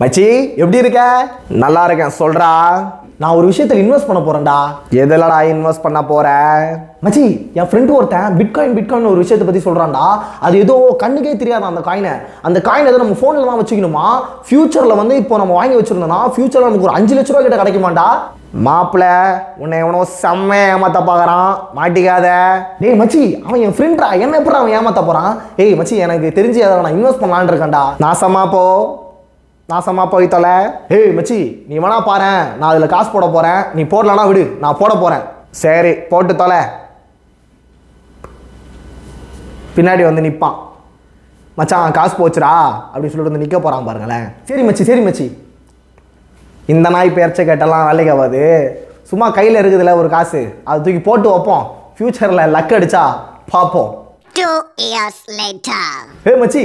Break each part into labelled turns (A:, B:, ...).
A: மச்சி எப்படி இருக்க? நல்லா இருக்கேன் சொல்றா. நான் ஒரு விஷயத்துல இன்வெஸ்ட் பண்ண போறேன்டா. எதுலடா இன்வெஸ்ட் பண்ண போற? மச்சி என் ஃப்ரெண்டு ஒருத்தன் பிட்காயின் பிட்காயின் ஒரு விஷயத்தை பத்தி சொல்றான்டா. அது ஏதோ கண்ணுக்கே தெரியாது அந்த காயினை அந்த காயின் ஏதோ நம்ம ஃபோன்ல தான் வச்சுக்கணுமா? ஃபியூச்சர்ல வந்து இப்போ நம்ம வாங்கி வச்சிருந்தோம்னா ஃபியூச்சர்ல நமக்கு ஒரு அஞ்சு லட்ச ரூபா கிட்ட கிடைக்குமாண்டா? மாப்பிள உன்னை எவனோ செம்ம ஏமாத்த பார்க்கறான் மாட்டிக்காத. டேய் மச்சி அவன் என் ஃப்ரெண்ட்ரா என்ன எப்படி அவன் ஏமாத்த போறான்? ஏய் மச்சி எனக்கு தெரிஞ்சு அதை நான் இன்வெஸ்ட் பண்ணலான்னு இருக்கேன்டா. நாசமா போ. நாசமா போய் தொலை ஏய் மச்சி நீ வேணா பாரேன். நான் அதில் காசு போட போறேன். நீ போடலனா விடு. நான் போட போறேன். சரி போட்டு தொலை. பின்னாடி வந்து நிற்பான் மச்சான் காசு போச்சுடா அப்படின்னு சொல்லிட்டு வந்து நிற்க போகிறான் பாருங்களேன். சரி மச்சி சரி மச்சி. இந்த நாய் பேர்ச்சை கேட்டெல்லாம் வேலைக்கு ஆகாது சும்மா கையில் இருக்குதுல்ல ஒரு காசு. அதை தூக்கி போட்டு வைப்போம். ஃப்யூச்சரில் லக் அடிச்சா பார்ப்போம்.
B: Two years later.
A: ஏய் மச்சி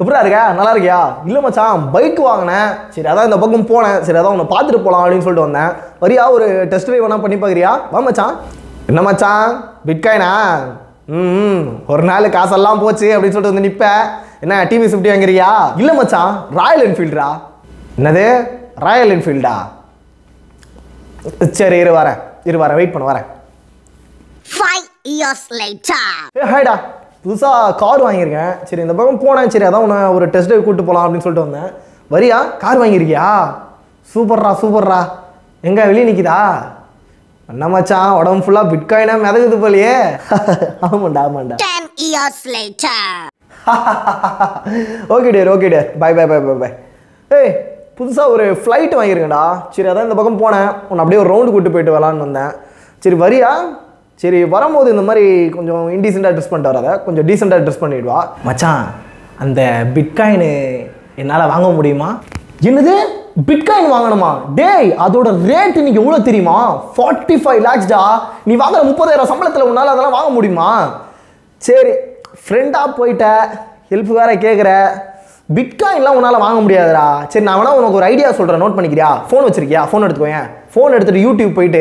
A: எப்படா இருக்க? நல்லா இருக்கியா? இல்லை மச்சான் பைக் வாங்கினேன். சரி அதான் இந்த பக்கம் போனேன். சரி அதான் உன்னை பார்த்துட்டு போகலாம் அப்படின்னு சொல்லிட்டு வந்தேன். வரியா ஒரு டெஸ்ட் ட்ரைவ் வேணா பண்ணி பார்க்குறியா? வா மச்சான். என்ன மச்சான்? பிட்காயினா ம் ஒரு நாள் காசெல்லாம் போச்சு அப்படின்னு சொல்லிட்டு வந்து நிற்ப என்ன டிவி ஃபிஃப்டி வாங்குறியா? இல்லை மச்சான் ராயல் என்ஃபீல்டா என்னது? ராயல் என்ஃபீல்டா சரி இரு வரேன். இரு வரேன். வெயிட் பண்ண வரேன்.
B: Five years later.
A: ஏ ஹாய்டா புதுசாக கார் வாங்கியிருக்கேன். சரி இந்த பக்கம் போனேன். சரி அதான் உன்னை ஒரு டெஸ்ட் ட்ரைவ் கூப்பிட்டு போகலாம் அப்படின்னு சொல்லிட்டு வந்தேன். வரியா? கார் வாங்கியிருக்கியா? சூப்பர்ரா சூப்பர்ரா. எங்க வெளியே நிற்கிதா என்ன மச்சான் உடம்பு ஃபுல்லாக பிட்காயினா மிதக்குது போலையே. ஆமாண்டா ஆமாண்டா.
B: Ten years later.
A: Okay there okay there bye bye bye bye bye ஏய் புதுசாக ஒரு ஃப்ளைட் வாங்கியிருக்கேன்டா. சரி அதான் இந்த பக்கம் போனேன். உன்னை அப்படியே ஒரு ரவுண்டு கூட்டு போயிட்டு வரலான்னு வந்தேன். சரி வரியா? சரி வரும்போது இந்த மாதிரி கொஞ்சம் இன்டீசெண்டாக ட்ரெஸ் பண்ணிட்டு வராத கொஞ்சம் டீசெண்டாக ட்ரெஸ் பண்ணிடுவா மச்சான் அந்த பிட்காயின் என்னால் வாங்க முடியுமா? என்னது? பிட்காயின் வாங்கணுமா? டேய் அதோட ரேட் இன்னைக்கு எவ்வளோ தெரியுமா? ஃபார்ட்டி ஃபைவ் லேக்ஸ்டா நீ வாங்குற முப்பதாயிரம் சம்பளத்தில் உன்னால் அதெல்லாம் வாங்க முடியுமா? சரி ஃப்ரெண்டாக போயிட்ட. ஹெல்ப் வேற கேட்குற பிட்காயின்லாம் உன்னால் வாங்க முடியாதுடா. சரி நான் வேணா உனக்கு ஒரு ஐடியா சொல்கிறேன் நோட் பண்ணிக்கிறியா? ஃபோன் வச்சிருக்கியா? ஃபோன் எடுத்துக்கோயேன். ஃபோன் எடுத்துகிட்டு யூடியூப் போயிட்டு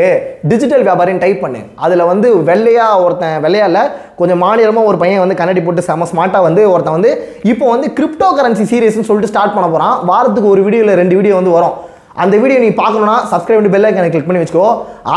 A: டிஜிட்டல் வியாபாரின்னு டைப் பண்ணு. அதில் வந்து வெள்ளையாக ஒருத்தன் வெள்ளையா இல்லை கொஞ்சம் மாநிலமாக ஒரு பையன் வந்து கண்ணாடி போட்டு செம ஸ்மார்ட்டாக வந்து ஒருத்தன் வந்து இப்போ வந்து கிரிப்டோ கரன்சி சீரியஸ்னு சொல்லிட்டு ஸ்டார்ட் பண்ண போகிறான் வாரத்துக்கு ஒரு வீடியோவில் ரெண்டு வீடியோ வந்து வரும். அந்த வீடியோ நீ பார்க்கணும்னா சப்ஸ்கிரைப் பண்ணி பெல் ஐக்கனை கிளிக் பண்ணி வச்சுக்கோ.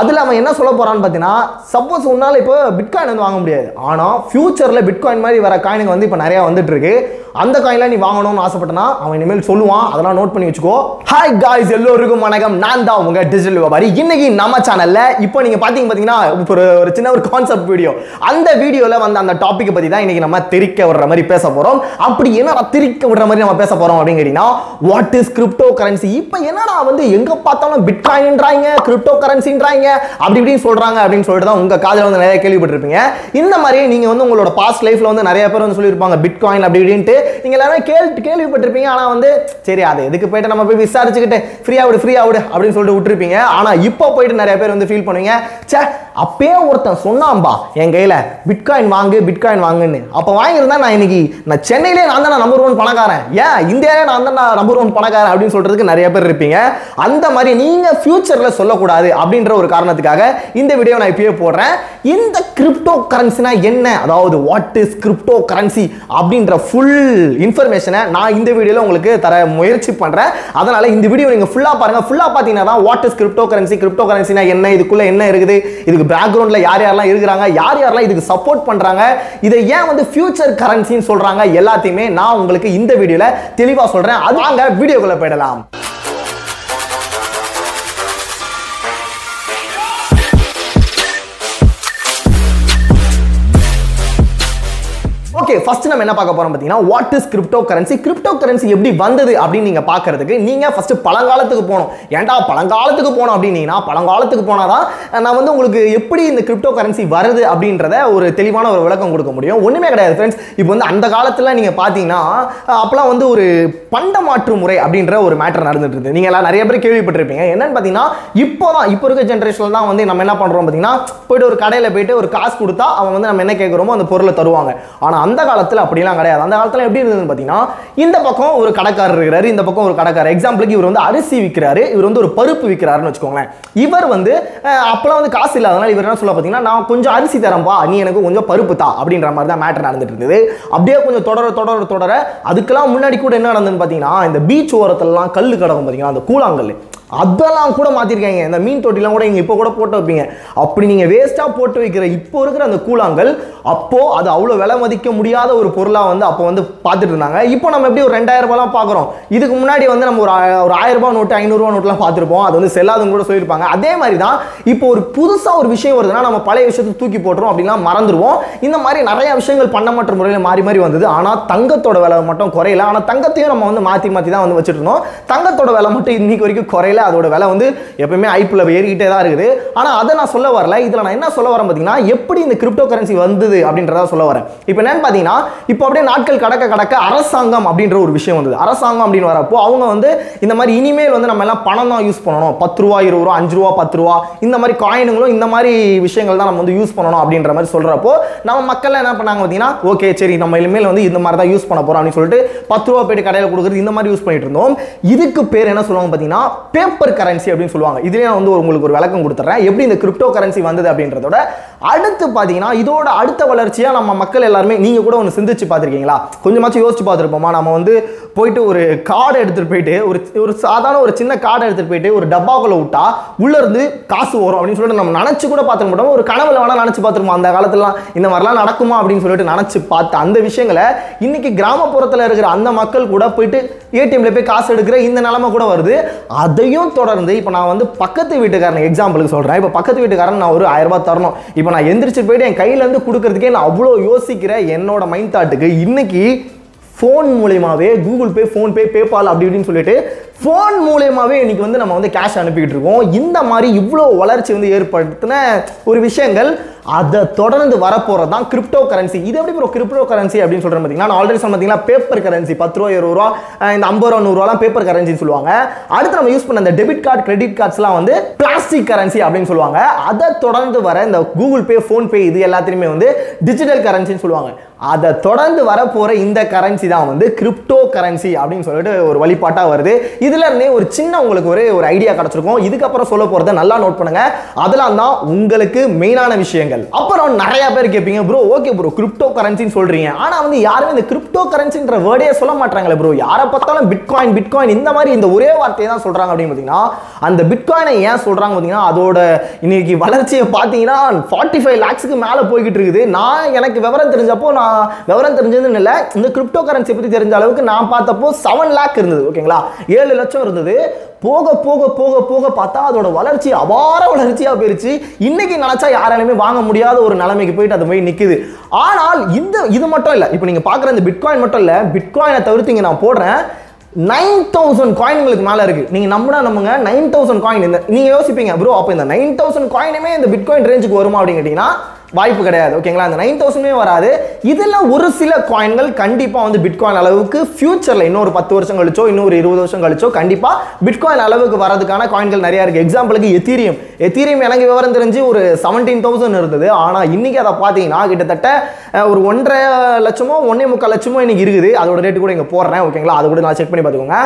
A: அதில் அவன் என்ன சொல்ல போகிறான்னு பார்த்தீங்கன்னா சப்போஸ் உன்னால் இப்போ பிட்காயின் வந்து வாங்க முடியாது. ஆனால் ஃபியூச்சரில் பிட்காயின் மாதிரி வர காயினுங்க வந்து இப்போ நிறையா வந்துட்டு இருக்கு. அந்த காயின்லாம் நீ வாங்கணும்னு ஆசைப்பட்டனா அவன் இனிமேல் சொல்லுவான். அதெல்லாம் நோட் பண்ணி வச்சுக்கோ. ஹாய் காய்ஸ் எல்லோருக்கும் வணக்கம். நான் தான் உங்க டிஜிட்டல் வியாபாரி. இன்னைக்கு நம்ம சேனல்ல இப்போ நீங்க பாத்தீங்க பாத்தீங்கன்னா இப்போ ஒரு ஒரு சின்ன ஒரு கான்செப்ட் வீடியோ அந்த வீடியோல வந்து அந்த டாபிக் பத்தி தான் இன்னைக்கு நம்ம திரிக்க விடுற மாதிரி பேச போறோம். அப்படி என்னடா திரிக்க விடுற மாதிரி நம்ம பேச போறோம் அப்படின்னு கேட்டீங்கன்னா வாட் இஸ் கிரிப்டோ கரன்சி இப்போ என்னடா வந்து எங்க பார்த்தாலும் பிட்காயின்ன்றாங்க கிரிப்டோ கரன்சின்றாங்க அப்படி இப்படின்னு சொல்றாங்க அப்படின்னு சொல்லிட்டு தான் உங்க காதில் வந்து நிறைய கேள்விப்பட்டிருப்பீங்க. இந்த மாதிரி நீங்க வந்து உங்களோட பாஸ்ட் லைஃப்ல வந்து நிறைய பேர் வந்து சொல்லியிருப்பாங்க பிட்காயின் அப்படி இப்படின்ட்டு. நீங்க எல்லாரும் கேள்வி கேள்விப்பட்டிருப்பீங்க. ஆனா வந்து சரி அது எதுக்கு போயிட்டு நம்ம போய் விசாரிச்சுக்கிட்டு ஃப்ரீ விடு ஃப்ரீ விடு அப்படின்னு சொல்லிட்டு விட்டுருப்பீங்க. ஆனா இப்போ போயிட்டு நிறைய பேர் வந்து ஃபீல் பண்ணுவீங்க. சே அப்பயே ஒருத்தன் சொன்னான்பா என் கையில் பிட்காயின் வாங்கு பிட்காயின் வாங்குன்னு. அப்போ வாங்கியிருந்தா நான் இன்னைக்கு நான் சென்னையிலே நான் தான் நம்பர் ஒன் பணக்காரன். ஏன்? இந்தியாவிலே நான் தான் நம்பர் ஒன் பணக்காரன் அப்படின்னு சொல்றதுக்கு நிறைய பேர் இருப்பீங்க. அந்த மாதிரி நீங்கள் ஃப்யூச்சரில் சொல்லக்கூடாது அப்படின்ற ஒரு காரணத்துக்காக இந்த வீடியோ நான் இப்பயே போடுறேன். இந்த கிரிப்டோ கரன்சினா என்ன? அதாவது வாட் இஸ் கிரிப்டோ கரன்சி அப்படின்ற ஃபுல் இன்ஃபர்மேஷனை நான் இந்த வீடியோவில் உங்களுக்கு தர முயற்சி பண்ணுறேன் அதனால் இந்த வீடியோ நீங்கள் ஃபுல்லாக பாருங்க. ஃபுல்லாக பார்த்தீங்கன்னா தான் what is crypto currency crypto கரன்சினா என்ன? இதுக்குள்ளே என்ன இருக்குது? இதுக்கு பேக்ரவுண்ட்ல யார் யாரெல்லாம் இருக்கிறாங்க யார் யாரெல்லாம் இதுக்கு சப்போர்ட் பண்ணுறாங்க இதை ஏன் வந்து ஃபியூச்சர் கரன்சின்னு சொல்கிறாங்க எல்லாத்தையுமே நான் உங்களுக்கு இந்த வீடியோவில் தெளிவாக சொல்கிறேன் அது வாங்க வீடியோக்குள்ளே போயிடலாம். ஓகே ஃபர்ஸ்ட் நம்ம என்ன பார்க்க போறோம் பார்த்தீங்கன்னா what is crypto currency crypto currency எப்படி வந்தது அப்படின்னு நீங்க பார்க்கறதுக்கு நீங்க ஃபர்ஸ்ட் பழங்காலத்துக்கு போகணும். ஏன்டா பழங்காலத்துக்கு போனோம் அப்படின்னீங்கன்னா பழங்காலத்துக்கு போனாதான் நான் வந்து உங்களுக்கு எப்படி இந்த கிரிப்டோ கரன்சி வருது அப்படின்றத ஒரு தெளிவான ஒரு விளக்கம் கொடுக்க முடியும். ஒண்ணுமே கிடையாது ஃப்ரெண்ட்ஸ் இப்போ வந்து அந்த காலத்துல நீங்க பார்த்தீங்கன்னா அஹ், அப்பெல்லாம் வந்து ஒரு பண்ட மாற்று முறை அப்படின்ற ஒரு மேட்டர் நடந்துட்டு இருந்தது. நீங்க எல்லாம் நிறைய பேர் கேள்விப்பட்டிருப்பீங்க. என்னன்னு பார்த்தீங்கன்னா இப்போதான் இப்போ இருக்க ஜென்ரேஷன்ல தான் வந்து நம்ம என்ன பண்றோம் பார்த்தீங்கன்னா போயிட்டு ஒரு கடையில் போயிட்டு ஒரு காசு கொடுத்தா அவன் வந்து நம்ம என்ன கேட்குறோமோ அந்த பொருளை தருவாங்க. ஆனா அந்த காலத்தில் அப்படிலாம் கிடையாது. அந்த காலத்தில் எப்படி இருந்ததுன்னு பார்த்தீங்கன்னா இந்த பக்கம் ஒரு கடைக்காரர் இருக்கிறாரு இந்த பக்கம் ஒரு கடைக்காரர். எக்ஸாம்பிளுக்கு இவர் வந்து அரிசி விற்கிறாரு இவர் வந்து ஒரு பருப்பு விற்கிறாருன்னு வச்சுக்கோங்களேன். இவர் வந்து அப்போலாம் அப்பெல்லாம் வந்து காசு இல்லாதனால இவர் என்ன சொல்ல பார்த்தீங்கன்னா நான் கொஞ்சம் அரிசி தரேன்ப்பா நீ எனக்கு கொஞ்சம் பருப்பு தா அப்படின்ற மாதிரி தான் மேட்டர் நடந்துட்டு இருந்தது. அப்படியே கொஞ்சம் தொடர தொடர தொடர அதுக்கெல்லாம் முன்னாடி கூட என்ன நடந்ததுன்னு பார்த்தீங்கன்னா இந்த பீச் ஓரத்துலலாம் கல் கிடக்கும் பார்த்தீங்கன்னா அந்த கூழாங்கல் அதெல்லாம் கூட மாற்றிருக்காங்க இந்த மீன் தொட்டிலாம் கூட நீங்கள் இப்போ கூட போட்டு வைப்பீங்க. அப்படி நீங்கள் வேஸ்ட்டாக போட்டு வைக்கிற இப்போ இருக்கிற அந்த கூழாங்கல் அப்போது அது அவ்வளோ விலை மதிக்க முடியாத ஒரு பொருளாக வந்து அப்போ வந்து பார்த்துட்டு இருந்தாங்க. இப்போ நம்ம எப்படி ஒரு ரெண்டாயிரம் ரூபாய்லாம் பார்க்குறோம். இதுக்கு முன்னாடி வந்து நம்ம ஒரு ஒரு ஆயிரம் நோட்டு ஐநூறுரூவா நோட்லாம் பார்த்துருப்போம். அது வந்து செல்லாதுன்னு கூட சொல்லியிருப்பாங்க. அதே மாதிரி தான் இப்போ ஒரு புதுசாக ஒரு விஷயம் வருதுன்னா நம்ம பழைய விஷயத்தை தூக்கி போட்டுரும் அப்படிலாம் மறந்துடுவோம் இந்த மாதிரி நிறைய விஷயங்கள் பண்ணமற்ற முறையில் மாறி மாறி வந்தது. ஆனால் தங்கத்தோட விலை மட்டும் குறையல. ஆனால் தங்கத்தையும் நம்ம வந்து மாற்றி மாற்றி தான் வந்து வச்சுட்டு இருந்தோம். தங்கத்தோட விலை மட்டும் இன்னைக்கு வரைக்கும் குறையல. அதோட விலை வந்து எப்பயுமே ஐப்பில் ஏறிக்கிட்டே தான் இருக்குது. ஆனால் அதை நான் சொல்ல வரல. இதில் நான் என்ன சொல்ல வரேன் பார்த்தீங்கன்னா எப்படி இந்த கிரிப்டோ கரன்சி வந்தது அப்படின்றத சொல்ல வரேன். இப்போ என்னன்னு பார்த்தீங்கன்னா இப்போ அப்படியே நாட்கள் கடக்க கடக்க அரசாங்கம் அப்படின்ற ஒரு விஷயம் வந்தது. அரசாங்கம் அப்படின்னு வரப்போ அவங்க வந்து இந்த மாதிரி இனிமேல் வந்து நம்ம எல்லாம் பணம் தான் யூஸ் பண்ணணும். பத்து ரூபா இருபது ரூபா அஞ்சு ரூபா பத்து ரூபா இந்த மாதிரி காயினுங்களும் இந்த மாதிரி விஷயங்கள் தான் நம்ம வந்து யூஸ் பண்ணணும் அப்படின்ற மாதிரி சொல்றப்போ நம்ம மக்கள் என்ன பண்ணாங்க பார்த்தீங்கன்னா ஓகே சரி நம்ம இனிமேல் வந்து இந்த மாதிரி தான் யூஸ் பண்ண போறோம் அப்படின்னு சொல்லிட்டு பத்து ரூபா போயிட்டு கடையில் கொடுக்குறது இந்த மாதிரி யூஸ் பண்ணிட்டு இருந்தோம். இதுக்கு பேர் என்ன சொல்லுவாங்க பார்த்தீங்கன்னா பேப்பர் கரன்சி அப்படின்னு சொல்லுவாங்க. இதுலேயே நான் வந்து உங்களுக்கு ஒரு விளக்கம் கொடுத்துறேன். எப்படி இந்த கிரிப்டோ கரன்சி வந்தது அப்படின்றதோட அடுத்து பார்த்தீங்கன்னா இதோட அடுத்த வளர்ச்சியாக நம்ம மக்கள் எல்லாருமே நீங்கள் கூட ஒன்று சிந்திச்சு பார்த்துருக்கீங்களா கொஞ்சமாச்சும் யோசிச்சு பார்த்துருப்போமா நம்ம வந்து போயிட்டு ஒரு கார்டு எடுத்துகிட்டு போயிட்டு ஒரு ஒரு சாதாரண ஒரு சின்ன கார்டை எடுத்துகிட்டு போயிட்டு ஒரு டப்பாக்குள்ளே விட்டா உள்ளேருந்து காசு வரும் அப்படின்னு சொல்லிட்டு நம்ம நினச்சி கூட பார்த்துக்க மாட்டோம்? ஒரு கனவுல வேணால் நினச்சி பார்த்துருப்போம்? அந்த காலத்துலலாம் இந்த மாதிரிலாம் நடக்குமா? அப்படின்னு சொல்லிட்டு நினச்சி பார்த்து அந்த விஷயங்களை இன்னைக்கு கிராமப்புறத்தில் இருக்கிற அந்த மக்கள் கூட போயிட்டு ஏடிஎம்ல போய் காசு எடுக்கிற இந்த நிலைமை கூட வருது. அதையும் தொடர்ந்து இப்போ நான் வந்து பக்கத்து வீட்டுக்காரன் எக்ஸாம்பிளுக்கு சொல்கிறேன் இப்போ பக்கத்து வீட்டுக்காரன் நான் ஒரு ஆயிரம் ரூபாய் தரணும். இப்போ நான் எந்திரிச்சு போயிட்டு என் கையிலேருந்து கொடுக்கறதுக்கே நான் அவ்வளோ யோசிக்கிற என்னோட மைண்ட் தாட்டுக்கு இன்னைக்கு ஃபோன் மூலயமாவே கூகுள் பே ஃபோன்பே பேபால் அப்படி இப்படின்னு சொல்லிட்டு ஃபோன் மூலயமாவே இன்றைக்கி வந்து நம்ம வந்து கேஷ் அனுப்பிக்கிட்டு இருக்கோம். இந்த மாதிரி இவ்வளோ வளர்ச்சி வந்து ஏற்படுத்தின ஒரு விஷயங்கள் அதை தொடர்ந்து வரப்போகிறது தான் கிரிப்டோ கரன்சி இது எப்படி ஒரு கிரிப்டோ கரன்சி அப்படின்னு சொல்கிறேன் பார்த்தீங்கன்னா நான் ஆல்ரெடி சொன்ன பார்த்தீங்கன்னா பேப்பர் கரன்சி பத்து ரூபா இருபது ரூபா இந்த ஐம்பது ரூபா நூறுரூவாலாம் பேப்பர் கரன்சின்னு சொல்லுவாங்க. அடுத்து நம்ம யூஸ் பண்ண அந்த டெபிட் கார்டு கிரெடிட் கார்ட்ஸ்லாம் வந்து பிளாஸ்டிக் கரன்சி அப்படின்னு சொல்லுவாங்க. அதை தொடர்ந்து வர இந்த கூகுள் பே ஃபோன்பே இது எல்லாத்தையுமே வந்து டிஜிட்டல் கரன்சின்னு சொல்லுவாங்க. அதை தொடர்ந்து வரப்போகிற இந்த கரன்சி தான் வந்து கிரிப்டோ கரன்சி அப்படின்னு சொல்லிட்டு ஒரு வழிபாட்டாக வருது. இதுல இருந்தே ஒரு சின்ன உங்களுக்கு ஒரு ஒரு ஐடியா கிடைச்சிருக்கும். இதுக்கப்புறம் சொல்ல போகிறத நல்லா நோட் பண்ணுங்க. அதெல்லாம் தான் உங்களுக்கு மெயினான விஷயங்கள். அப்புறம் நிறைய பேர் கேட்பீங்க ப்ரோ ஓகே ப்ரோ கிரிப்டோ கரன்சின்னு சொல்றீங்க. ஆனால் வந்து யாருமே இந்த கிரிப்டோ கரன்சின்ற வேர்டே சொல்ல மாட்டாங்களே ப்ரோ யாரை பார்த்தாலும் பிட்காயின் பிட்காயின் இந்த மாதிரி இந்த ஒரே வார்த்தையை தான் சொல்றாங்க அப்படின்னு பார்த்தீங்கன்னா அந்த பிட்காயினை ஏன் சொல்றாங்க பார்த்தீங்கன்னா அதோட இன்னைக்கு வளர்ச்சியை பார்த்தீங்கன்னா ஃபார்ட்டி ஃபைவ் லேக்ஸுக்கு மேலே போய்கிட்டு இருக்குது. நான் எனக்கு விவரம் தெரிஞ்சப்போ நான் விவரம் தெரிஞ்சதுன்னு இல்லை. இந்த கிரிப்டோ கரன்சி பற்றி தெரிஞ்ச அளவுக்கு நான் பார்த்தப்போ செவன் லேக் இருந்தது ஓகேங்களா ஏழு ஏழு லட்சம் இருந்தது. போக போக போக போக பார்த்தா அதோட வளர்ச்சி அபார வளர்ச்சியாக போயிருச்சு. இன்னைக்கு நினச்சா யாராலுமே வாங்க முடியாத ஒரு நிலைமைக்கு போயிட்டு அது போய் நிற்குது ஆனால் இந்த இது மட்டும் இல்லை. இப்போ நீங்கள் பார்க்குற இந்த பிட்காயின் மட்டும் இல்லை பிட்காயினை தவிர்த்து இங்கே நான் போடுறேன். நைன் தௌசண்ட் காயின்களுக்கு மேலே இருக்குது நீங்கள் நம்பினா நம்புங்க. நைன் தௌசண்ட் காயின் இந்த நீங்கள் யோசிப்பீங்க ப்ரோ அப்போ இந்த நைன் தௌசண்ட் காயினுமே இந்த பிட்காயின் ரேஞ்சுக்கு வருமா? அப்படின்னு கேட்டிங்கன்னா வாய்ப்பு கிடையாது ஓகேங்களா அந்த நைன் தௌசண்ட்மே வராது. இதில் ஒரு சில காயின்கள் கண்டிப்பாக வந்து பிட்காயின் அளவுக்கு ஃபியூச்சரில் இன்னொரு பத்து வருஷம் கழிச்சோ இன்னொரு இருபது வருஷம் கழிச்சோ கண்டிப்பாக பிட்காயின் அளவுக்கு வரதுக்கான காயின்கள் நிறையா இருக்குது எக்ஸாம்பிளுக்கு எத்தீரியம் எத்தீரியம் எனக்கு விவரம் தெரிஞ்சு ஒரு செவன்டீன் தௌசண்ட் இருந்தது. ஆனால் இன்றைக்கி அதை பார்த்தீங்கன்னா கிட்டத்தட்ட ஒரு ஒன்றரை லட்சமோ ஒன்றே முக்கால் லட்சமோ இன்றைக்கி இருக்குது. அதோட ரேட்டு கூட இங்கே போடுறேன் ஓகேங்களா அதை கூட நான் செக் பண்ணி பார்த்துக்கோங்க.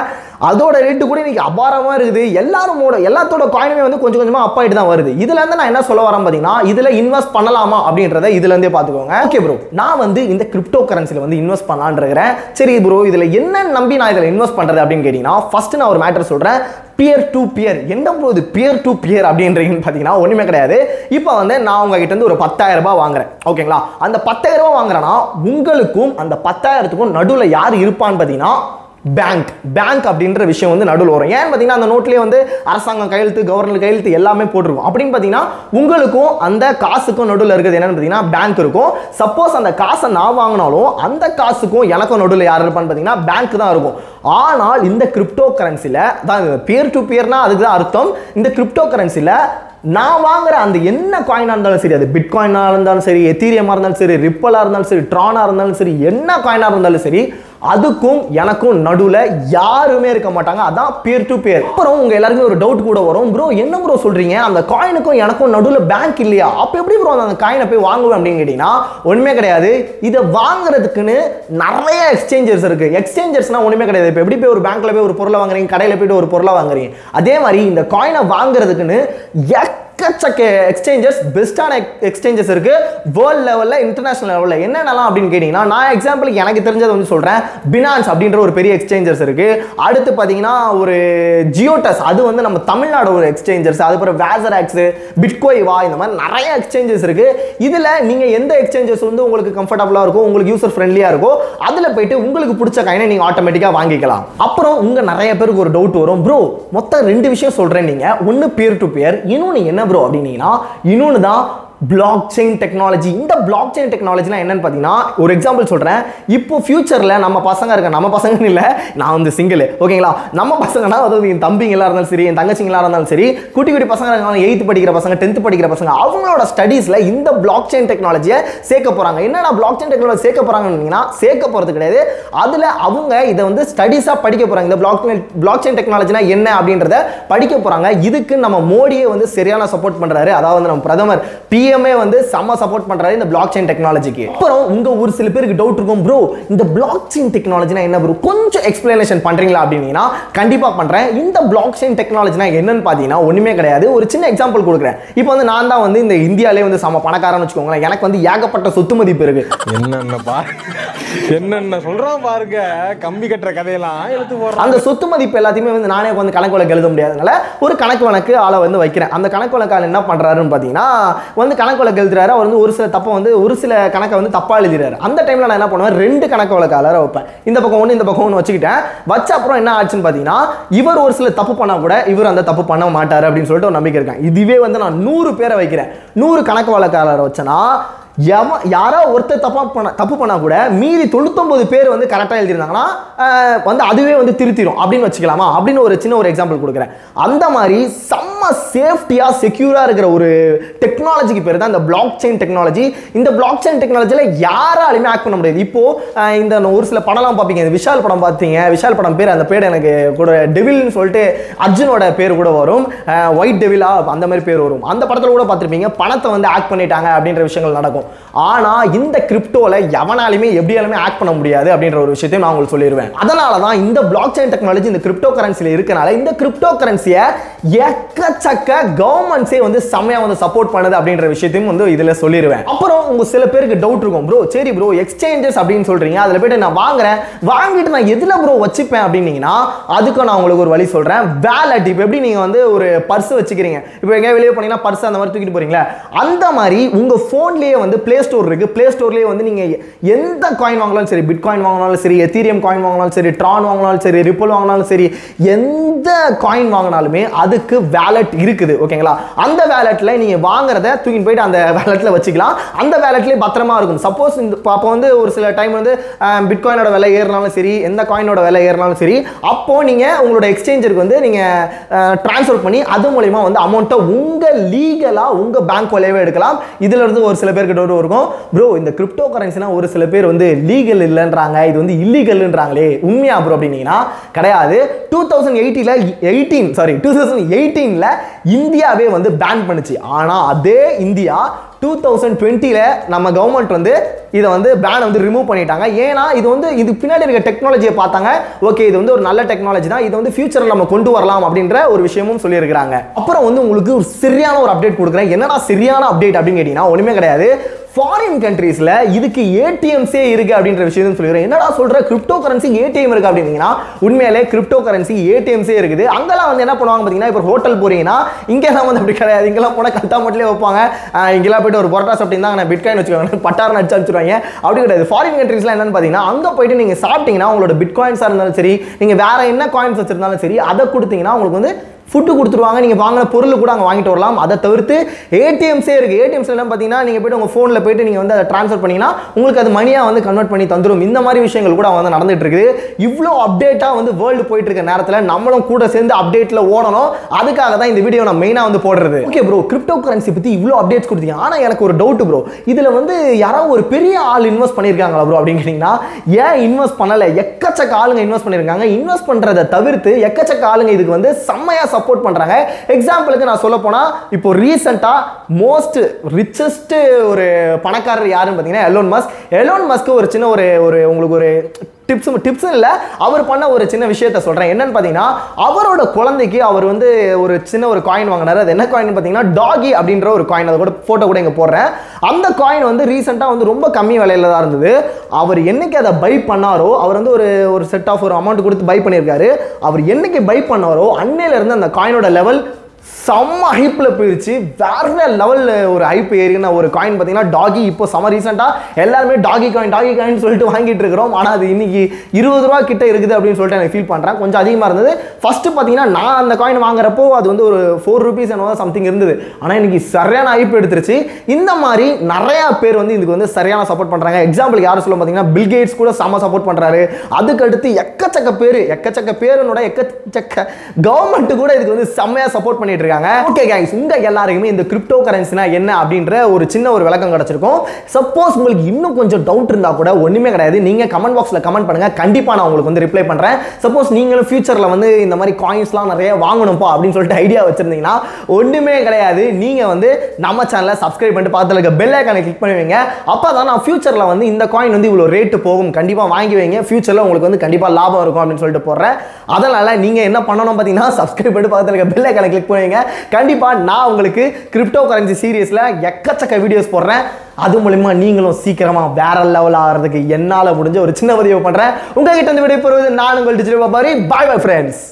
A: அதோட ரேட்டு கூட இன்னைக்கு அபாரமாக இருக்குது. எல்லாரும் எல்லாத்தோட காயினுமே வந்து கொஞ்சம் கொஞ்சமாக அப் ஆகிட்டு தான் வருது. இதுல இருந்து நான் என்ன சொல்ல வரேன் பார்த்தீங்கன்னா இதில் இன்வெஸ்ட் பண்ணலாமா அப்படின்றத இதுல இருந்தே பார்த்துக்கோங்க ஓகே ப்ரோ நான் வந்து இந்த கிரிப்டோ கரன்சியில் வந்து இன்வெஸ்ட் பண்ணலான்னு இருக்கிறேன் சரி ப்ரோ இதில் என்ன நம்பி நான் இதில் இன்வெஸ்ட் பண்ணுறது அப்படின்னு கேட்டிங்கன்னா ஃபர்ஸ்ட் நான் ஒரு மேட்டர் சொல்கிறேன் பியர் டு பியர் என்ன ப்ரோ இது பியர் டு பியர் அப்படின்றீங்கன்னு பார்த்தீங்கன்னா ஒன்றுமே கிடையாது. இப்போ வந்து நான் உங்ககிட்ட இருந்து ஒரு பத்தாயிரம் ரூபாய் வாங்குறேன். ஓகேங்களா அந்த பத்தாயிரம் ரூபாய் வாங்குறேன்னா உங்களுக்கும் அந்த பத்தாயிரத்துக்கும் நடுவில் யார் இருப்பான்னு பார்த்தீங்கன்னா பேங்க் பேங்க் அப்படின்ற விஷயம் வந்து நடுவில் வரும். ஏன்னு பார்த்தீங்கன்னா அந்த நோட்லேயே வந்து அரசாங்கம் கையெழுத்து கவர்னர் கையெழுத்து எல்லாமே போட்டிருக்கும். அப்படின்னு பார்த்தீங்கன்னா உங்களுக்கும் அந்த காசுக்கும் நடுவில் இருக்கிறது என்னன்னு பார்த்தீங்கன்னா பேங்க் இருக்கும். சப்போஸ் அந்த காசை நான் வாங்கினாலும் அந்த காசுக்கும் எனக்கும் நடுவில் யார் இருப்பான்னு பார்த்தீங்கன்னா பேங்க் தான் இருக்கும். ஆனால் இந்த கிரிப்டோ கரன்சியில் தான் பியர் டு பியர்னா அதுக்கு தான் அர்த்தம். இந்த கிரிப்டோ கரன்சியில் நான் வாங்குற அந்த என்ன காயினாக இருந்தாலும் சரி அது பிட்காயினாக இருந்தாலும் சரி எத்தீரியமாக இருந்தாலும் சரி ரிப்பலாக இருந்தாலும் சரி ட்ரானாக இருந்தாலும் சரி என்ன காயினாக இருந்தாலும் சரி அதுக்கும் எனக்கும் நடுவில் யாருமே இருக்க மாட்டாங்க. அதான் பேர் டு பேர் அப்புறம் உங்கள் எல்லாருக்கும் ஒரு டவுட் கூட வரும். ப்ரோ என்ன ப்ரோ சொல்கிறீங்க அந்த காயினுக்கும் எனக்கும் நடுவில் பேங்க் இல்லையா? அப்போ எப்படி ப்ரோ அந்த காயினை போய் வாங்குவேன்? அப்படின்னு கேட்டிங்கன்னா ஒன்றுமே கிடையாது. இதை வாங்குறதுக்குன்னு நிறைய எக்ஸ்சேஞ்சர்ஸ் இருக்குது எக்ஸ்சேஞ்சர்ஸ்னால் ஒன்றுமே கிடையாது. இப்போ எப்படி போய் ஒரு பேங்க்கில் போய் ஒரு பொருளை வாங்குறீங்க? கடையில் போயிட்டு ஒரு பொருளை வாங்குறீங்க? அதே மாதிரி இந்த காயினை வாங்குறதுக்குன்னு எக்கச்சக்க எக்ஸ்சேஞ்சஸ் பெஸ்ட்டான எக்ஸ்சேஞ்சஸ் இருக்கு. வேர்ல்ட் லெவலில் இன்டர்நேஷனல் லெவலில் என்னென்னலாம் அப்படின்னு கேட்டிங்கன்னா நான் எக்ஸாம்பிள் எனக்கு தெரிஞ்சதை வந்து சொல்கிறேன் பினான்ஸ் அப்படின்ற ஒரு பெரிய எக்ஸ்சேஞ்சர்ஸ் இருக்கு. அடுத்து பார்த்தீங்கன்னா ஒரு ஜியோடஸ் அது வந்து நம்ம தமிழ்நாடு ஒரு எக்ஸ்சேஞ்சர்ஸ் அதுக்கப்புறம் வேசராக்ஸ் பிட்கோய்வா இந்த மாதிரி நிறைய எக்ஸ்சேஞ்சஸ் இருக்கு. இதில் நீங்கள் எந்த எக்ஸ்சேஞ்சஸ் வந்து உங்களுக்கு கம்ஃபர்டபுளாக இருக்கும் உங்களுக்கு யூசர் ஃப்ரெண்ட்லியாக இருக்கோ அதில் போயிட்டு உங்களுக்கு பிடிச்ச காயினை நீங்கள் ஆட்டோமேட்டிக்காக வாங்கிக்கலாம். அப்புறம் உங்கள் நிறைய பேருக்கு ஒரு டவுட் வரும். ப்ரோ மொத்தம் ரெண்டு விஷயம் சொல்கிறேன் நீங்கள் ஒன்று பியர் டு பியர் இன்னொன்று என்ன ப்ரோ அப்படின்னீங்கன்னா இன்னொன்று தான் பிளாக் செயின் டெக்னாலஜி இந்த பிளாக் செயின் டெக்னாலஜினா என்னன்னு பார்த்தீங்கன்னா ஒரு எக்ஸாம்பிள் சொல்கிறேன் இப்போ ஃபியூச்சரில் நம்ம பசங்க இருக்க நம்ம பசங்கன்னு இல்லை நான் வந்து சிங்கிள் ஓகேங்களா? நம்ம பசங்கன்னா அதாவது என் தம்பிங்களா இருந்தாலும் சரி என் தங்கச்சிங்களா இருந்தாலும் சரி குட்டி குட்டி பசங்க இருக்காங்க எயித்து படிக்கிற பசங்க டென்த்து படிக்கிற பசங்க அவங்களோட ஸ்டடீஸில் இந்த பிளாக் செயின் டெக்னாலஜியை சேர்க்க போகிறாங்க என்னடா பிளாக் செயின் டெக்னாலஜி சேர்க்க போகிறாங்கன்னா சேர்க்க போகிறது கிடையாது. அதில் அவங்க இதை வந்து ஸ்டடீஸாக படிக்க போகிறாங்க இந்த பிளாக் பிளாக் செயின் டெக்னாலஜினா என்ன அப்படின்றத படிக்க போகிறாங்க இதுக்கு நம்ம மோடியே வந்து சரியான சப்போர்ட் பண்ணுறாரு அதாவது நம்ம பிரதமர் பி பிஎம்ஏ வந்து செம்ம சப்போர்ட் பண்ணுறாரு இந்த பிளாக் செயின் டெக்னாலஜிக்கு அப்புறம் உங்க ஒரு சில பேருக்கு டவுட் இருக்கும் ப்ரோ இந்த பிளாக் செயின் டெக்னாலஜினா என்ன ப்ரோ கொஞ்சம் எக்ஸ்பிளனேஷன் பண்றீங்களா அப்படின்னா கண்டிப்பாக பண்ணுறேன் இந்த பிளாக் செயின் டெக்னாலஜினா என்னன்னு பார்த்தீங்கன்னா ஒன்றுமே கிடையாது. ஒரு சின்ன எக்ஸாம்பிள் கொடுக்குறேன். இப்போ வந்து நான் தான் வந்து இந்த இந்தியாவிலே வந்து செம்ம பணக்காரன்னு வச்சுக்கோங்களேன். எனக்கு வந்து ஏகப்பட்ட சொத்து மதிப்பு இருக்கு.
C: என்னென்ன என்னென்ன சொல்றான் பாருங்க. கம்பி கட்டுற கதையெல்லாம் எடுத்து போடுறான்.
A: அந்த சொத்து மதிப்பு எல்லாத்தையுமே வந்து நானே வந்து கணக்கு வழக்கு எழுத முடியாதனால ஒரு கணக்கு வழக்கு ஆளை வந்து வைக்கிறேன். அந்த கணக்கு வழக்கு ஆள் என்ன பண்றாருன்னு பார்த்தீங்கன்னா வந்து கணக்கு வழக்கு எழுதுறாரு. அவர் வந்து ஒரு சில தப்பை வந்து ஒரு சில கணக்கை வந்து தப்பா எழுதுறாரு. அந்த டைம்ல நான் என்ன பண்ணுவேன்? ரெண்டு கணக்கு வழக்கு வைப்பேன். இந்த பக்கம் ஒன்று இந்த பக்கம் ஒன்று வச்சுக்கிட்டேன். வச்ச அப்புறம் என்ன ஆச்சுன்னு பார்த்தீங்கன்னா இவர் ஒரு சில தப்பு பண்ணால் கூட இவர் அந்த தப்பு பண்ண மாட்டார் அப்படின்னு சொல்லிட்டு ஒரு நம்பிக்கை இருக்கேன் இதுவே வந்து நான் நூறு பேரை வைக்கிறேன். நூறு கணக்கு வழக்காளரை வச்சேன்னா எவன் யாரோ ஒருத்தர் தப்பா பண்ண தப்பு பண்ணால் கூட மீதி தொண்ணூத்தொம்பது பேர் வந்து கரெக்டாக எழுதியிருந்தாங்கன்னா வந்து அதுவே வந்து திருத்திரும். அப்படின்னு வச்சுக்கலாமா? அப்படின்னு ஒரு சின்ன ஒரு எக்ஸாம்பிள் கொடுக்குறேன். அந்த மாதிரி செம்ம சேஃப்டியாக செக்யூராக இருக்கிற ஒரு டெக்னாலஜிக்கு பேர் தான் இந்த பிளாக் செயின் டெக்னாலஜி இந்த பிளாக் செயின் டெக்னாலஜியில் யாராலையுமே ஆக்ட் பண்ண முடியாது. இப்போ இந்த ஒரு சில படம்லாம் பார்ப்பீங்க. இந்த விஷால் படம் பார்த்தீங்க விஷால் படம் பேர் அந்த பேர் எனக்கு கூட டெவில்னு சொல்லிட்டு அர்ஜுனோட பேர் கூட வரும். ஒயிட் டெவிலா அந்த மாதிரி பேர் வரும். அந்த படத்தில் கூட பார்த்துருப்பீங்க. பணத்தை வந்து ஆக்ட் பண்ணிட்டாங்க அப்படின்ற விஷயங்கள் நடக்கும். ஆனால் இந்த கிரிப்டோவில் எவனாலுமே எப்படியாலுமே ஆக்ட் பண்ண முடியாது அப்படின்ற ஒரு விஷயத்தையும் நான் உங்களுக்கு சொல்லிடுவேன் அதனால தான் இந்த பிளாக் செயின் டெக்னாலஜி இந்த கிரிப்டோ கரன்சியில் இருக்கனால இந்த கிரிப்டோ கரன்சியை எக்கச்சக்க கவர்மெண்ட்ஸே வந்து செம்மையாக வந்து சப்போர்ட் பண்ணுது அப்படின்ற விஷயத்தையும் வந்து இதில் சொல்லிடுவேன் அப்புறம் உங்க சில பேருக்கு டவுட் இருக்கும். ப்ரோ சரி ப்ரோ எக்ஸ்சேஞ்சஸ் அப்படின்னு சொல்கிறீங்க அதில் போய்ட்டு நான் வாங்குறேன். வாங்கிட்டு நான் எதில் ப்ரோ வச்சுப்பேன் அப்படின்னீங்கன்னா அதுக்கு நான் உங்களுக்கு ஒரு வழி சொல்கிறேன் வேலட் இப்போ எப்படி நீங்கள் வந்து ஒரு பர்ஸ் வச்சுக்கிறீங்க? இப்போ எங்கேயா வெளியே போனீங்கன்னா பர்ஸ் அந்த மாதிரி தூக்கிட்டு போறீங்களா? அந்த மாதிரி உங்க ஃபோன்லேயே வந்து ப்ளே ஸ்டோர் இருக்கு. ப்ளே ஸ்டோர்லேயே வந்து நீங்க எந்த காயின் வாங்கினாலும் சரி பிட் காயின் வாங்கினாலும் சரி எத்தீரியம் காயின் வாங்கினாலும் சரி ட்ரான் வாங்கினாலும் சரி ரிப்பல் வாங்கினாலும் சரி எந்த காயின் வாங்கினாலுமே அதுக்கு வேலட் இருக்குது. ஓகேங்களா அந்த வேலெட்டில் நீங்கள் வாங்குறத தூக்கிட்டு போயிட்டு அந்த வேலெட்ல வச்சுக்கலாம். அந்த வேலெட்லேயே பத்திரமா இருக்கும். சப்போஸ் இந்த அப்போ வந்து ஒரு சில டைம் வந்து பிட்காயினோட விலை ஏறினாலும் சரி எந்த காயினோட விலை ஏறினாலும் சரி அப்போது நீங்கள் உங்களோட எக்ஸ்சேஞ்சருக்கு வந்து நீங்கள் ட்ரான்ஸ்ஃபர் பண்ணி அது மூலயமா வந்து அமௌண்ட்டை உங்கள் லீகலாக உங்கள் பேங்க் வழியாகவே எடுக்கலாம். இதுல இருந்து ஒரு சில பேருக்கு டவுட் இருக்கும். ப்ரோ இந்த கிரிப்டோ கரன்சினா ஒரு சில பேர் வந்து லீகல் இல்லைன்றாங்க. இது வந்து இல்லீகல்ன்றாங்களே உண்மையா ப்ரோ அப்படின்னீங்கன்னா கிடையாது. டூ தௌசண்ட் எயிட்டியில் எயிட்டீன் சாரி டூ தௌசண்ட் எயிட்டீனில் இந்தியாவே வந்து பேன் பண்ணுச்சு. ஆனால் அதே இந்தியா டூ தௌசண்ட் டுவெண்ட்டியில் நம்ம கவர்மெண்ட் வந்து இதை வந்து பேனை வந்து ரிமூவ் பண்ணிட்டாங்க. ஏன்னா இது வந்து இது பின்னாடி இருக்க டெக்னாலஜியை பார்த்தாங்க. ஓகே இது வந்து ஒரு நல்ல டெக்னாலஜி தான். இது வந்து ஃபியூச்சரில் நம்ம கொண்டு வரலாம் அப்படின்ற ஒரு விஷயமும் சொல்லியிருக்கிறாங்க. அப்புறம் வந்து உங்களுக்கு ஒரு சரியான ஒரு அப்டேட் கொடுக்குறேன். என்னடா சரியான அப்டேட் அப்படின்னு கேட்டிங்கன்னா ஒன்றுமே கிடையாது. ஃபாரின் கண்ட்ரீஸில் இதுக்கு ஏடிஎம்ஸே இருக்குது அப்படின்ற விஷயம் சொல்லிடுறேன். என்னடா சொல்கிற கிரிப்டோ கரன்சி ஏடிஎம் இருக்குது அப்படின்னீங்கன்னா உண்மையிலே கிரிப்டோ கரன்சி ஏடிஎம்ஸே இருக்குது. அங்கெல்லாம் வந்து என்ன பண்ணுவாங்க பார்த்தீங்கன்னா இப்போ ஹோட்டல் போகிறீங்கன்னா இங்கெல்லாம் வந்து அப்படி கிடையாது. இங்கெல்லாம் போனால் கட்டா மட்டும் வைப்பாங்க. இங்கெல்லாம் போயிட்டு ஒரு பொரோட்டா சாப்பிட்டீங்கன்னா நான் பிட்காயின் வச்சுக்கோங்க பட்டாரம் அடிச்சு அனுப்பிச்சிருவாங்க. அப்படி கிடையாது. ஃபாரின் கண்ட்ரீஸ்லாம் என்னன்னு பார்த்தீங்கன்னா அங்கே போயிட்டு நீங்கள் சாப்பிட்டீங்கன்னா உங்களோட பிட்காயின்ஸாக இருந்தாலும் சரி நீங்கள் வேறு என்ன காயின்ஸ் வச்சுருந்தாலும் சரி அதை கொடுத்தீங்கன்னா உங்களுக்கு வந்து ஃபுட்டு கொடுத்துருவாங்க. நீங்கள் வாங்கின பொருள் கூட அங்கே வாங்கிட்டு வரலாம். அதை தவிர்த்து ஏடிஎம்ஸே இருக்குது ஏடிஎம்ஸ் எல்லாம் பார்த்தீங்கன்னா நீங்கள் போய்ட்டு உங்கள் ஃபோனில் போயிட்டு நீங்கள் வந்து அதை ட்ரான்ஸ்ஃபர் பண்ணிங்கன்னா உங்களுக்கு அது மணியாக வந்து கன்வெர்ட் பண்ணி தந்துடும் இந்த மாதிரி விஷயங்கள் கூட வந்து நடந்துகிட்டு இருக்குது. இவ்வளோ அப்டேட்டாக வந்து வேர்ல்டு போயிட்டு இருக்க நேரத்தில் நம்மளும் கூட சேர்ந்து அப்டேட்டில் ஓடணும். அதுக்காக தான் இந்த வீடியோ நான் மெயினாக வந்து போடுறது. ஓகே ப்ரோ கிரிப்டோ கரன்சி பற்றி இவ்வளோ அப்டேட்ஸ் கொடுத்தீங்க. ஆனால் எனக்கு ஒரு டவுட் ப்ரோ இதில் வந்து யாராவது ஒரு பெரிய ஆள் இன்வெஸ்ட் பண்ணியிருக்காங்களா ப்ரோ அப்படின்னு கேட்டிங்கன்னா ஏன் இன்வெஸ்ட் பண்ணலை? எக்கச்சக்க ஆளுங்க இன்வெஸ்ட் பண்ணியிருக்காங்க. இன்வெஸ்ட் பண்ணுறதை தவிர்த்து எக்கச்சக்க ஆளுங்க இதுக்கு வந்து செம்மையாக சப்போர்ட் பண்ணுறாங்க எக்ஸாம்பிளுக்கு நான் சொல்ல போனால் இப்போ ரீசெண்டாக மோஸ்ட் ரிச்சஸ்ட் ஒரு பணக்காரர் யாருன்னு பார்த்தீங்கன்னா எலோன் மஸ்க் எலோன் மஸ்க்கு ஒரு சின்ன ஒரு ஒரு உங்களுக்கு ஒரு டிப்ஸ் டிப்ஸ் இல்லை. அவர் பண்ண ஒரு சின்ன விஷயத்த சொல்கிறேன் என்னன்னு பார்த்தீங்கன்னா அவரோட குழந்தைக்கு அவர் வந்து ஒரு சின்ன ஒரு காயின் வாங்கினாரு. அது என்ன காயின் பார்த்தீங்கன்னா டாகி அப்படின்ற ஒரு காயின் அதை கூட ஃபோட்டோ கூட இங்கே போடுறேன். அந்த காயின் வந்து ரீசெண்டாக வந்து ரொம்ப கம்மி விலையில தான் இருந்தது. அவர் என்னைக்கு அதை பை பண்ணாரோ அவர் வந்து ஒரு ஒரு செட் ஆஃப் ஒரு அமௌண்ட் கொடுத்து பை பண்ணியிருக்காரு. அவர் என்னைக்கு பை பண்ணாரோ அன்னையிலேருந்து அந்த காயினோட லெவல் செம்ம ஹைப்பில் போயிடுச்சு வேற லெவலில் ஒரு ஹைப் ஏறின ஒரு காயின் பார்த்தீங்கன்னா டாகி இப்போ செம ரீசெண்டாக எல்லாருமே டாகி காயின் டாகி காயின் சொல்லிட்டு வாங்கிட்டு இருக்கிறோம். ஆனால் அது இன்னைக்கு இருபது ரூபா கிட்ட இருக்குது அப்படின்னு சொல்லிட்டு எனக்கு ஃபீல் பண்ணுறேன் கொஞ்சம் அதிகமாக இருந்தது. ஃபஸ்ட்டு பார்த்தீங்கன்னா நான் அந்த காயின் வாங்குறப்போ அது வந்து ஒரு ஃபோர் ருபீஸ் என்னவோ சம்திங் இருந்தது. ஆனால் இன்னைக்கு சரியான ஹைப் எடுத்துருச்சு. இந்த மாதிரி நிறையா பேர் வந்து இதுக்கு வந்து சரியான சப்போர்ட் பண்ணுறாங்க எக்ஸாம்பிளுக்கு யார் சொல்ல பார்த்தீங்கன்னா பில்கேட்ஸ் கூட செம்ம சப்போர்ட் பண்ணுறாரு அதுக்கடுத்து எக்கச்சக்க பேர் எக்கச்சக்க பேருனோட எக்கச்சக்க கவர்மெண்ட்டு கூட இதுக்கு வந்து செம்மையாக சப்போர்ட் பண்ணிட்டு இருக்காங்க ஓகே கேங்ஸ் உங்க எல்லாருக்குமே இந்த கிரிப்டோ கரன்சினா என்ன அப்படின்ற ஒரு சின்ன ஒரு விளக்கம் கிடைச்சிருக்கும். சப்போஸ் உங்களுக்கு இன்னும் கொஞ்சம் டவுட் இருந்தா கூட ஒண்ணுமே கிடையாது. நீங்க கமெண்ட் பாக்ஸ்ல கமெண்ட் பண்ணுங்க. கண்டிப்பா நான் உங்களுக்கு வந்து ரிப்ளை பண்றேன். சப்போஸ் நீங்களும் ஃபியூச்சர்ல வந்து இந்த மாதிரி காயின்ஸ்லாம் நிறைய வாங்கணும்ப்பா அப்படின்னு சொல்லிட்டு ஐடியா வச்சிருந்தீங்கன்னா ஒண்ணுமே கிடையாது. நீங்க வந்து நம்ம சேனலை சப்ஸ்கிரைப் பண்ணிட்டு பக்கத்துல இருக்க பெல் ஐக்கானை கிளிக் பண்ணுவீங்க. அப்பதான் நான் ஃபியூச்சர்ல வந்து இந்த காயின் வந்து இவ்வளவு ரேட்டு போகும். கண்டிப்பா வாங்கி வைங்க. ஃபியூச்சர்ல உங்களுக்கு வந்து கண்டிப்பா லாபம் இருக்கும் அப்படின்னு சொல்லிட்டு போடுறேன். அதனால நீங்க என்ன பண்ணணும் பார்த்தீங்கன்னா சப்ஸ்கிரைப் பண்ணிட்டு பக்கத்துல இருக்க பெல் ஐக்கானை கிளிக் பண்ணுவீங்க. கண்டிப்பா நான் உங்களுக்கு கிரிப்டோ கரன்சி சீரியஸ்ல எக்கச்சக்க வீடியோஸ் போடுறேன். அது மூலியமா நீங்களும் சீக்கிரமா வேற லெவல் ஆகிறதுக்கு என்னால முடிஞ்ச ஒரு சின்ன உதவி பண்றேன். உங்ககிட்ட இருந்து விடைபெறுவது நான் உங்கள் டிஜிட்டல் பாபாரி பாய் பை ஃப்ரெண்ட்ஸ்